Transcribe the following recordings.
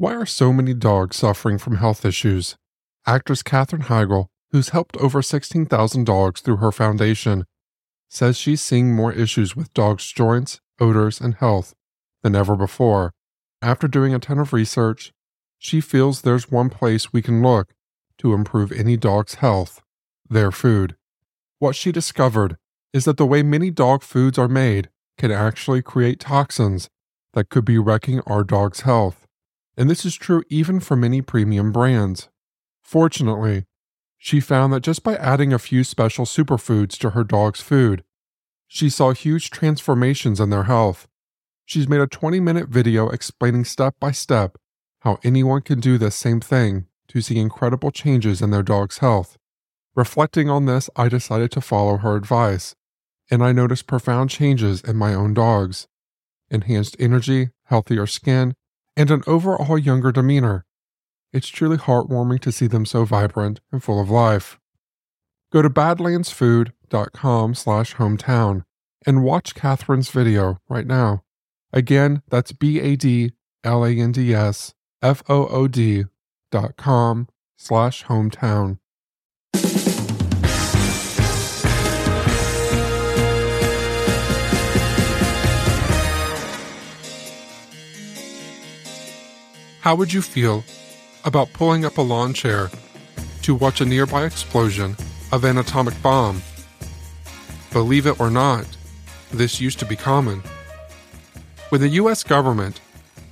Why are so many dogs suffering from health issues? Actress Katherine Heigl, who's helped over 16,000 dogs through her foundation, says she's seeing more issues with dogs' joints, odors, and health than ever before. After doing a ton of research, she feels there's one place we can look to improve any dog's health their food. What she discovered is that the way many dog foods are made can actually create toxins that could be wrecking our dog's health and this is true even for many premium brands. Fortunately, she found that just by adding a few special superfoods to her dog's food, she saw huge transformations in their health. She's made a 20 minute video explaining step by step how anyone can do the same thing to see incredible changes in their dog's health. Reflecting on this, I decided to follow her advice, and I noticed profound changes in my own dogs enhanced energy, healthier skin, and an overall younger demeanor. It's truly heartwarming to see them so vibrant and full of life. Go to badlandsfood.com slash hometown and watch Katherine's video right now. Again, that's B-A-D-L-A-N-D-S F-O-O-D dot com slash hometown. How would you feel about pulling up a lawn chair to watch a nearby explosion of an atomic bomb? Believe it or not, this used to be common. When the US government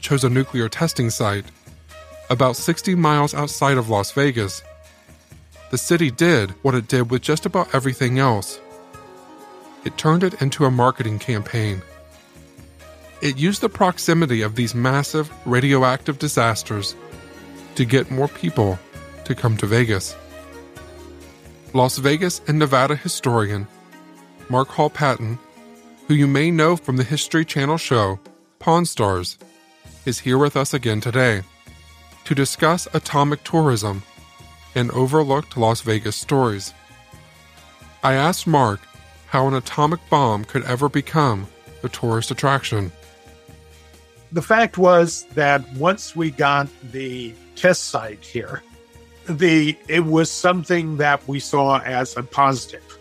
chose a nuclear testing site about 60 miles outside of Las Vegas, the city did what it did with just about everything else. It turned it into a marketing campaign. It used the proximity of these massive radioactive disasters to get more people to come to Vegas. Las Vegas and Nevada historian Mark Hall Patton, who you may know from the History Channel show Pawn Stars, is here with us again today to discuss atomic tourism and overlooked Las Vegas stories. I asked Mark how an atomic bomb could ever become a tourist attraction the fact was that once we got the test site here, the it was something that we saw as a positive.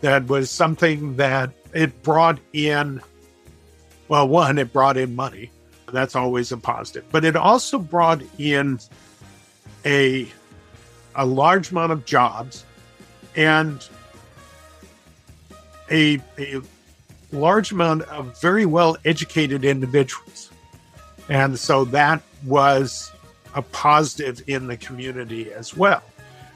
That was something that it brought in. Well, one, it brought in money. That's always a positive, but it also brought in a a large amount of jobs and a, a large amount of very well educated individuals and so that was a positive in the community as well.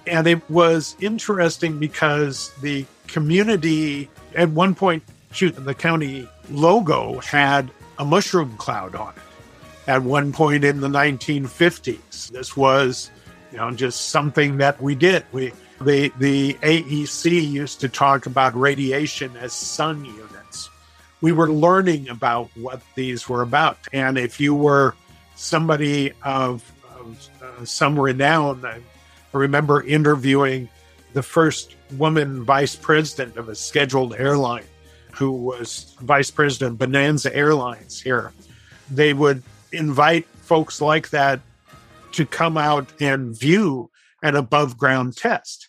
And it was interesting because the community, at one point, shoot, the county logo had a mushroom cloud on it. At one point in the 1950s, this was, you know, just something that we did. We the the AEC used to talk about radiation as sun units we were learning about what these were about. And if you were somebody of, of uh, some renown, I remember interviewing the first woman vice president of a scheduled airline who was vice president of Bonanza Airlines here. They would invite folks like that to come out and view an above ground test.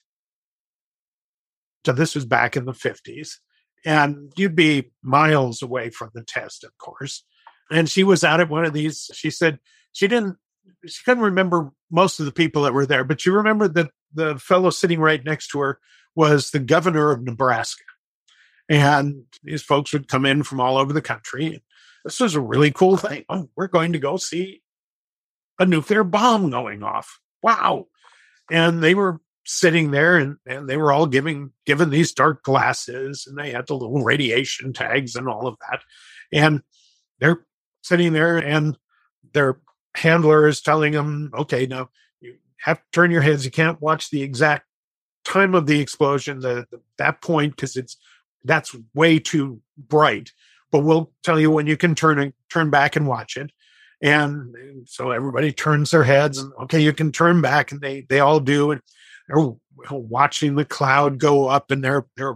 So this was back in the 50s and you'd be miles away from the test, of course. And she was out at one of these. She said she didn't she couldn't remember most of the people that were there, but she remembered that the fellow sitting right next to her was the governor of Nebraska. And these folks would come in from all over the country. This was a really cool thing. Oh, we're going to go see a nuclear bomb going off. Wow. And they were sitting there and, and they were all giving given these dark glasses and they had the little radiation tags and all of that. And they're sitting there and their handler is telling them, okay, now you have to turn your heads. You can't watch the exact time of the explosion, the, the that point, because it's that's way too bright. But we'll tell you when you can turn and turn back and watch it. And so everybody turns their heads and okay, you can turn back, and they they all do, and they're watching the cloud go up, and they're they're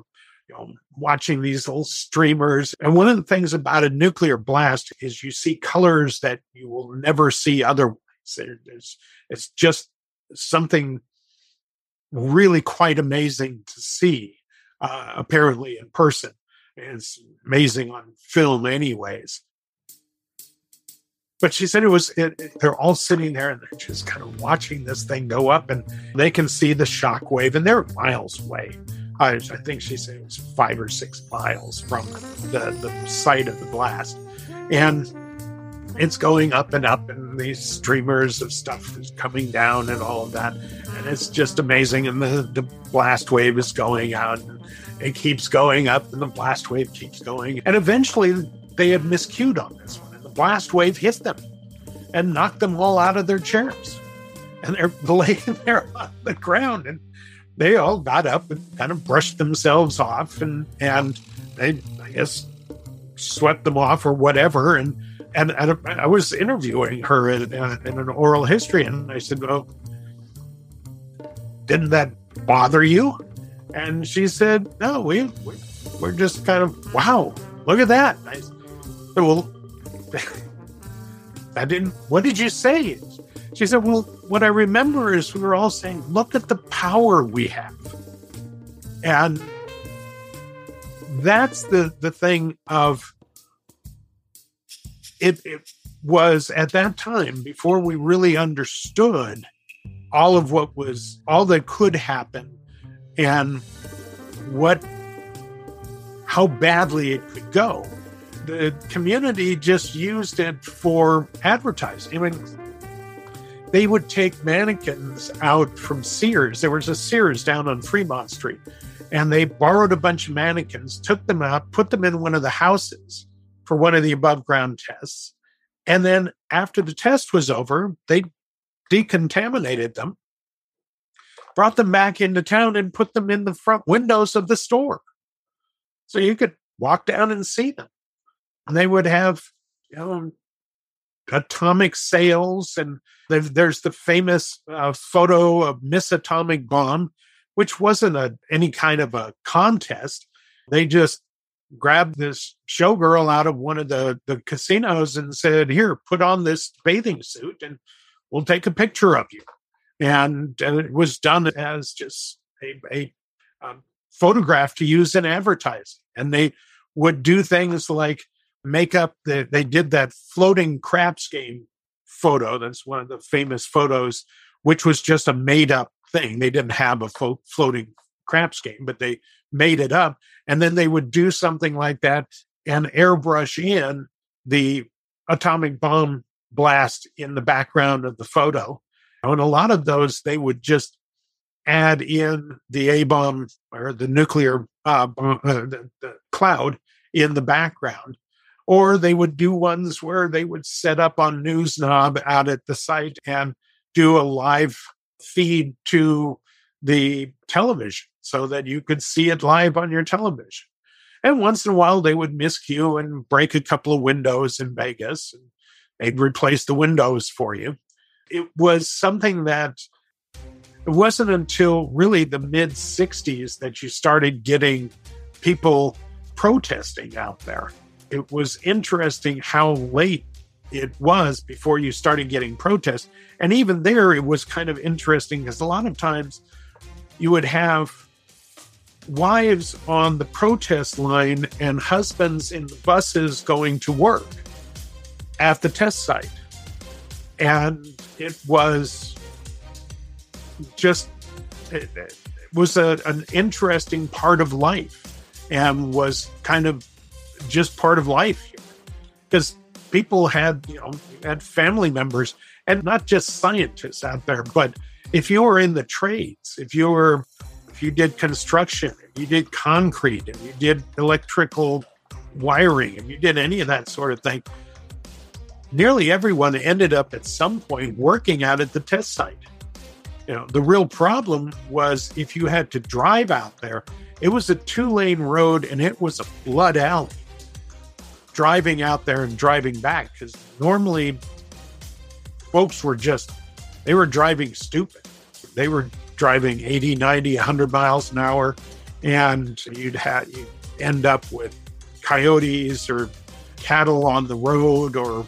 you know, watching these little streamers. And one of the things about a nuclear blast is you see colors that you will never see otherwise. There's, it's just something really quite amazing to see, uh, apparently in person. It's amazing on film, anyways. But she said it was, it, they're all sitting there and they're just kind of watching this thing go up and they can see the shock wave and they're miles away. I, I think she said it was five or six miles from the, the site of the blast. And it's going up and up, and these streamers of stuff is coming down and all of that. And it's just amazing. And the, the blast wave is going out, and it keeps going up, and the blast wave keeps going. And eventually, they had miscued on this one, blast wave hit them and knocked them all out of their chairs. And they're laying there on the ground. And they all got up and kind of brushed themselves off and and they I guess swept them off or whatever and and, and I was interviewing her in, an oral history and I said well didn't that bother you and she said no we, we we're just kind of wow look at that I said, well I didn't what did you say she said well what I remember is we were all saying, look at the power we have. And that's the, the thing of it, it was at that time before we really understood all of what was all that could happen and what how badly it could go the community just used it for advertising i mean they would take mannequins out from Sears. There was a Sears down on Fremont Street, and they borrowed a bunch of mannequins, took them out, put them in one of the houses for one of the above ground tests. And then after the test was over, they decontaminated them, brought them back into town, and put them in the front windows of the store. So you could walk down and see them. They would have, you know, atomic sales and there's the famous uh, photo of Miss Atomic Bomb, which wasn't a, any kind of a contest. They just grabbed this showgirl out of one of the, the casinos and said, Here, put on this bathing suit and we'll take a picture of you. And, and it was done as just a, a um, photograph to use in advertising. And they would do things like make up the, they did that floating craps game photo. That's one of the famous photos, which was just a made up thing. They didn't have a fo- floating craps game, but they made it up. And then they would do something like that and airbrush in the atomic bomb blast in the background of the photo. And a lot of those, they would just add in the A bomb or the nuclear uh, uh, the, the cloud in the background or they would do ones where they would set up on News Nob out at the site and do a live feed to the television so that you could see it live on your television. And once in a while, they would miscue and break a couple of windows in Vegas and they'd replace the windows for you. It was something that it wasn't until really the mid 60s that you started getting people protesting out there it was interesting how late it was before you started getting protests. And even there, it was kind of interesting because a lot of times you would have wives on the protest line and husbands in the buses going to work at the test site. And it was just it, it was a, an interesting part of life and was kind of just part of life because people had you know had family members and not just scientists out there but if you were in the trades if you were if you did construction if you did concrete if you did electrical wiring if you did any of that sort of thing nearly everyone ended up at some point working out at the test site you know, the real problem was if you had to drive out there, it was a two lane road and it was a blood alley. Driving out there and driving back because normally folks were just, they were driving stupid. They were driving 80, 90, 100 miles an hour. And you'd have, you end up with coyotes or cattle on the road or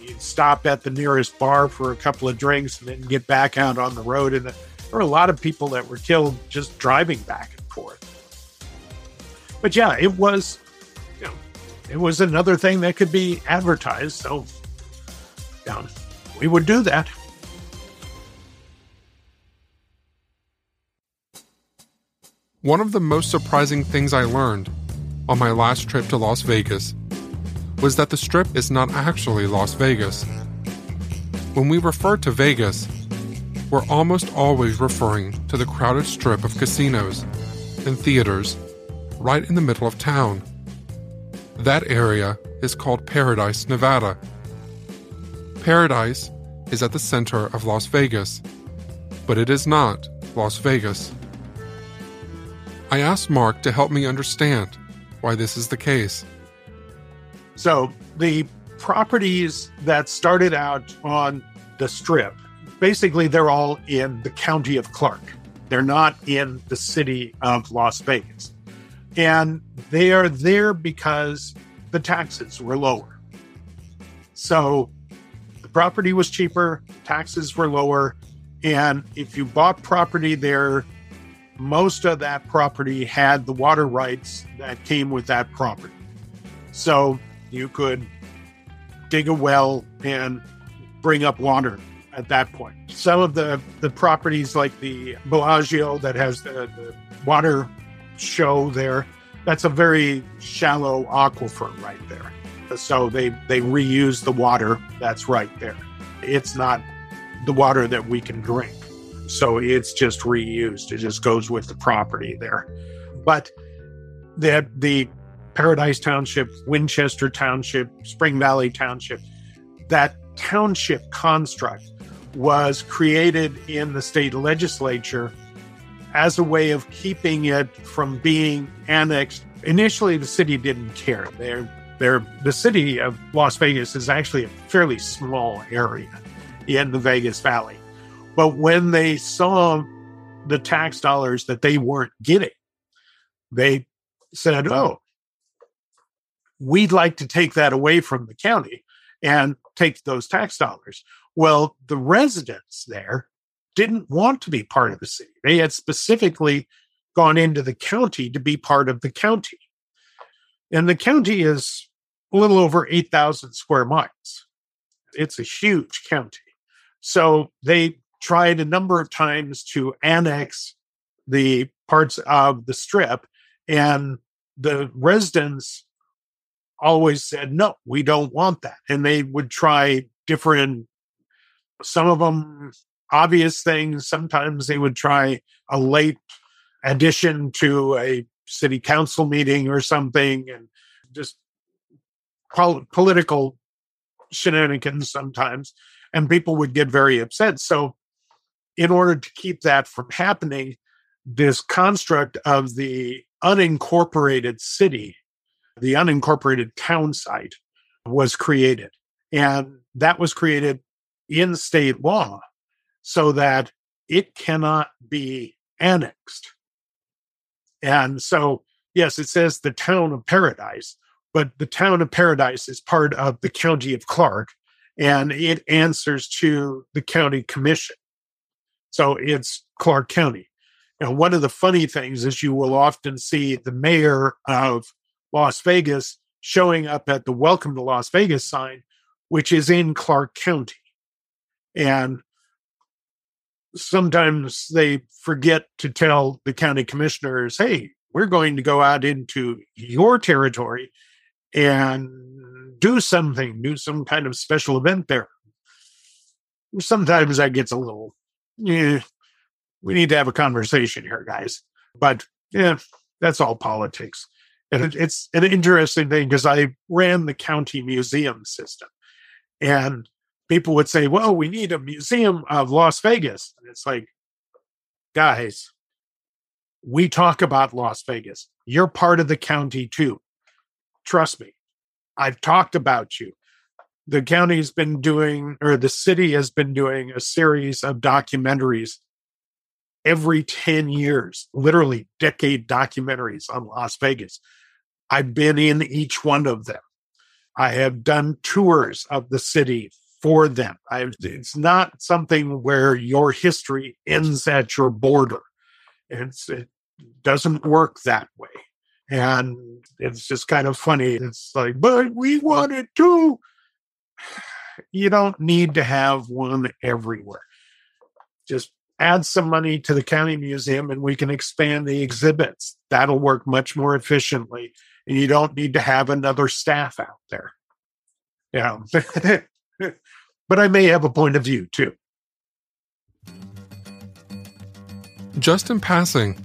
you'd stop at the nearest bar for a couple of drinks and then get back out on the road. And there were a lot of people that were killed just driving back and forth. But yeah, it was, it was another thing that could be advertised. So, yeah, we would do that. One of the most surprising things I learned on my last trip to Las Vegas was that the Strip is not actually Las Vegas. When we refer to Vegas, we're almost always referring to the crowded strip of casinos and theaters right in the middle of town. That area is called Paradise, Nevada. Paradise is at the center of Las Vegas, but it is not Las Vegas. I asked Mark to help me understand why this is the case. So the properties that started out on the strip, basically, they're all in the county of Clark. They're not in the city of Las Vegas. And they are there because the taxes were lower. So the property was cheaper, taxes were lower. And if you bought property there, most of that property had the water rights that came with that property. So you could dig a well and bring up water at that point. Some of the, the properties, like the Bellagio that has the, the water show there, that's a very shallow aquifer right there. So they, they reuse the water that's right there. It's not the water that we can drink. So it's just reused. It just goes with the property there. But the, the Paradise Township, Winchester Township, Spring Valley Township. That township construct was created in the state legislature as a way of keeping it from being annexed. Initially, the city didn't care. They're, they're, the city of Las Vegas is actually a fairly small area in the Vegas Valley. But when they saw the tax dollars that they weren't getting, they said, oh, we'd like to take that away from the county and take those tax dollars. Well, the residents there didn't want to be part of the city. They had specifically gone into the county to be part of the county. And the county is a little over 8,000 square miles. It's a huge county. So they tried a number of times to annex the parts of the strip, and the residents always said, no, we don't want that. And they would try different, some of them obvious things. Sometimes they would try a late addition to a city council meeting or something and just pol- political shenanigans sometimes. And people would get very upset. So, in order to keep that from happening, this construct of the unincorporated city the unincorporated town site was created. And that was created in state law so that it cannot be annexed. And so, yes, it says the town of Paradise, but the town of Paradise is part of the county of Clark and it answers to the county commission. So it's Clark County. Now, one of the funny things is you will often see the mayor of Las Vegas showing up at the Welcome to Las Vegas sign, which is in Clark County. And sometimes they forget to tell the county commissioners, hey, we're going to go out into your territory and do something, do some kind of special event there. Sometimes that gets a little, yeah, we need to have a conversation here, guys. But yeah, that's all politics. And it's an interesting thing because I ran the county museum system. And people would say, well, we need a museum of Las Vegas. And it's like, guys, we talk about Las Vegas. You're part of the county too. Trust me. I've talked about you. The county's been doing, or the city has been doing a series of documentaries every 10 years, literally decade documentaries on Las Vegas. I've been in each one of them. I have done tours of the city for them. I, it's not something where your history ends at your border. It's, it doesn't work that way. And it's just kind of funny. It's like, but we wanted to. You don't need to have one everywhere. Just add some money to the county museum and we can expand the exhibits. That'll work much more efficiently. And you don't need to have another staff out there. Yeah. but I may have a point of view too. Just in passing,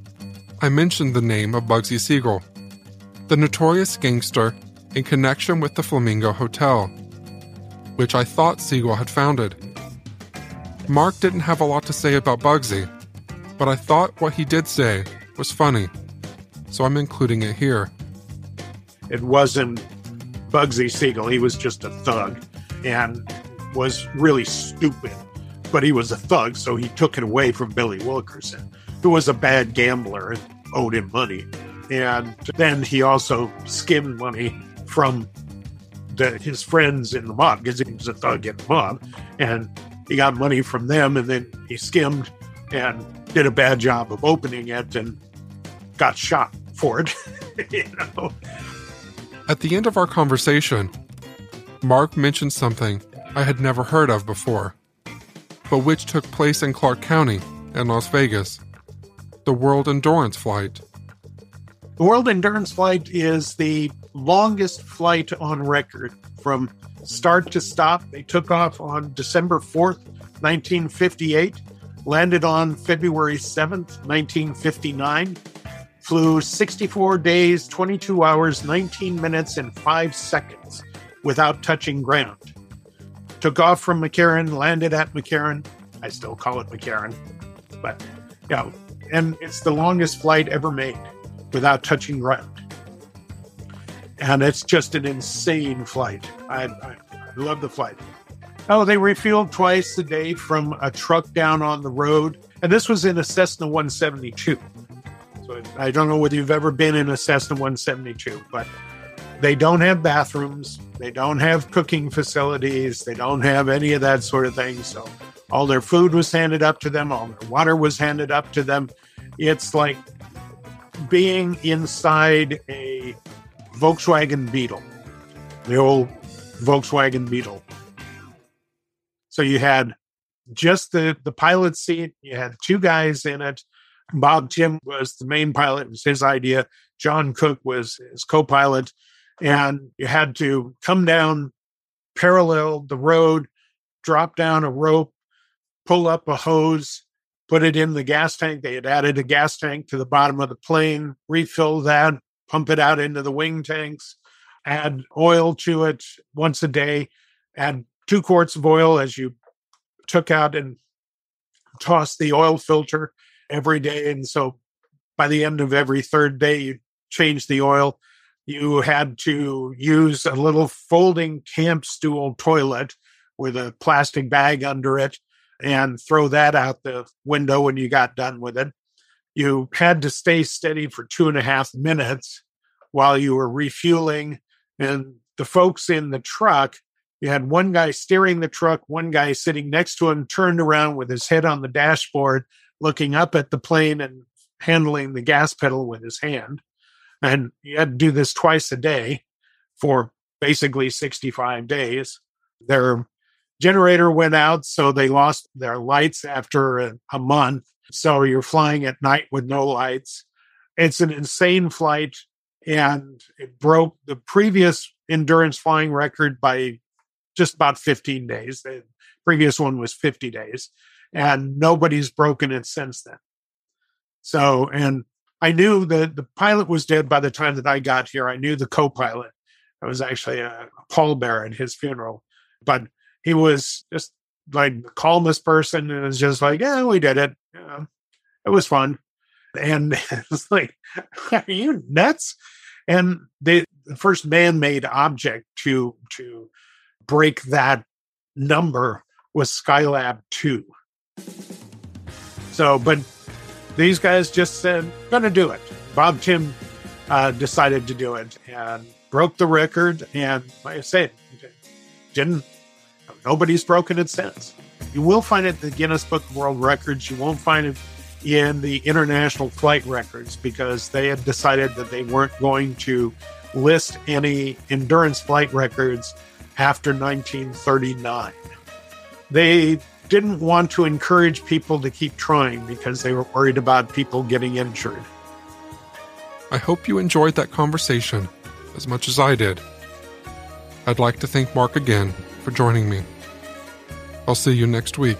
I mentioned the name of Bugsy Siegel, the notorious gangster in connection with the Flamingo Hotel, which I thought Siegel had founded. Mark didn't have a lot to say about Bugsy, but I thought what he did say was funny, so I'm including it here. It wasn't Bugsy Siegel, he was just a thug and was really stupid, but he was a thug, so he took it away from Billy Wilkerson, who was a bad gambler and owed him money. And then he also skimmed money from the, his friends in the mob because he was a thug in the mob. And he got money from them and then he skimmed and did a bad job of opening it and got shot for it. you know. At the end of our conversation, Mark mentioned something I had never heard of before, but which took place in Clark County in Las Vegas the World Endurance Flight. The World Endurance Flight is the longest flight on record from start to stop. They took off on December 4th, 1958, landed on February 7th, 1959, flew 64 days, 22 hours, 19 minutes, and 5 seconds without touching ground. Took off from McCarran, landed at McCarran. I still call it McCarran, but yeah, and it's the longest flight ever made without touching ground. And it's just an insane flight. I, I, I love the flight. Oh, they refueled twice a day from a truck down on the road. And this was in a Cessna 172. So I don't know whether you've ever been in a Cessna 172, but they don't have bathrooms, they don't have cooking facilities, they don't have any of that sort of thing. So all their food was handed up to them, all their water was handed up to them. It's like being inside a Volkswagen Beetle, the old Volkswagen Beetle. So you had just the the pilot seat. You had two guys in it. Bob Timm was the main pilot. It was his idea. John Cook was his co-pilot, and you had to come down parallel the road, drop down a rope, pull up a hose, put it in the gas tank. They had added a gas tank to the bottom of the plane, refill that, pump it out into the wing tanks, add oil to it once a day, add two quarts of oil as you took out and tossed the oil filter every day. And so by the end of every third day, you change the oil you had to use a little folding camp stool toilet with a plastic bag under it and throw that out the window when you got done with it. You had to stay steady for two and a half minutes while you were refueling. And the folks in the truck, you had one guy steering the truck, one guy sitting next to him, turned around with his head on the dashboard, looking up at the plane and handling the gas pedal with his hand. And you had to do this twice a day for basically 65 days. Their generator went out, so they lost their lights after a, a month. So you're flying at night with no lights. It's an insane flight, and it broke the previous endurance flying record by just about 15 days. The previous one was 50 days, and nobody's broken it since then. So, and I knew that the pilot was dead by the time that I got here. I knew the co-pilot. I was actually uh, a pallbearer at his funeral, but he was just like the calmest person and was just like, yeah, we did it. Yeah, it was fun. And it's like, are you nuts? And they, the first man-made object to to break that number was Skylab 2. So, but these guys just said, gonna do it. Bob Timm uh, decided to do it and broke the record. And like I said, didn't, nobody's broken it since. You will find it in the Guinness Book of World Records. You won't find it in the international flight records because they had decided that they weren't going to list any endurance flight records after 1939. They didn't want to encourage people to keep trying because they were worried about people getting injured. I hope you enjoyed that conversation as much as I did. I'd like to thank Mark again for joining me. I'll see you next week.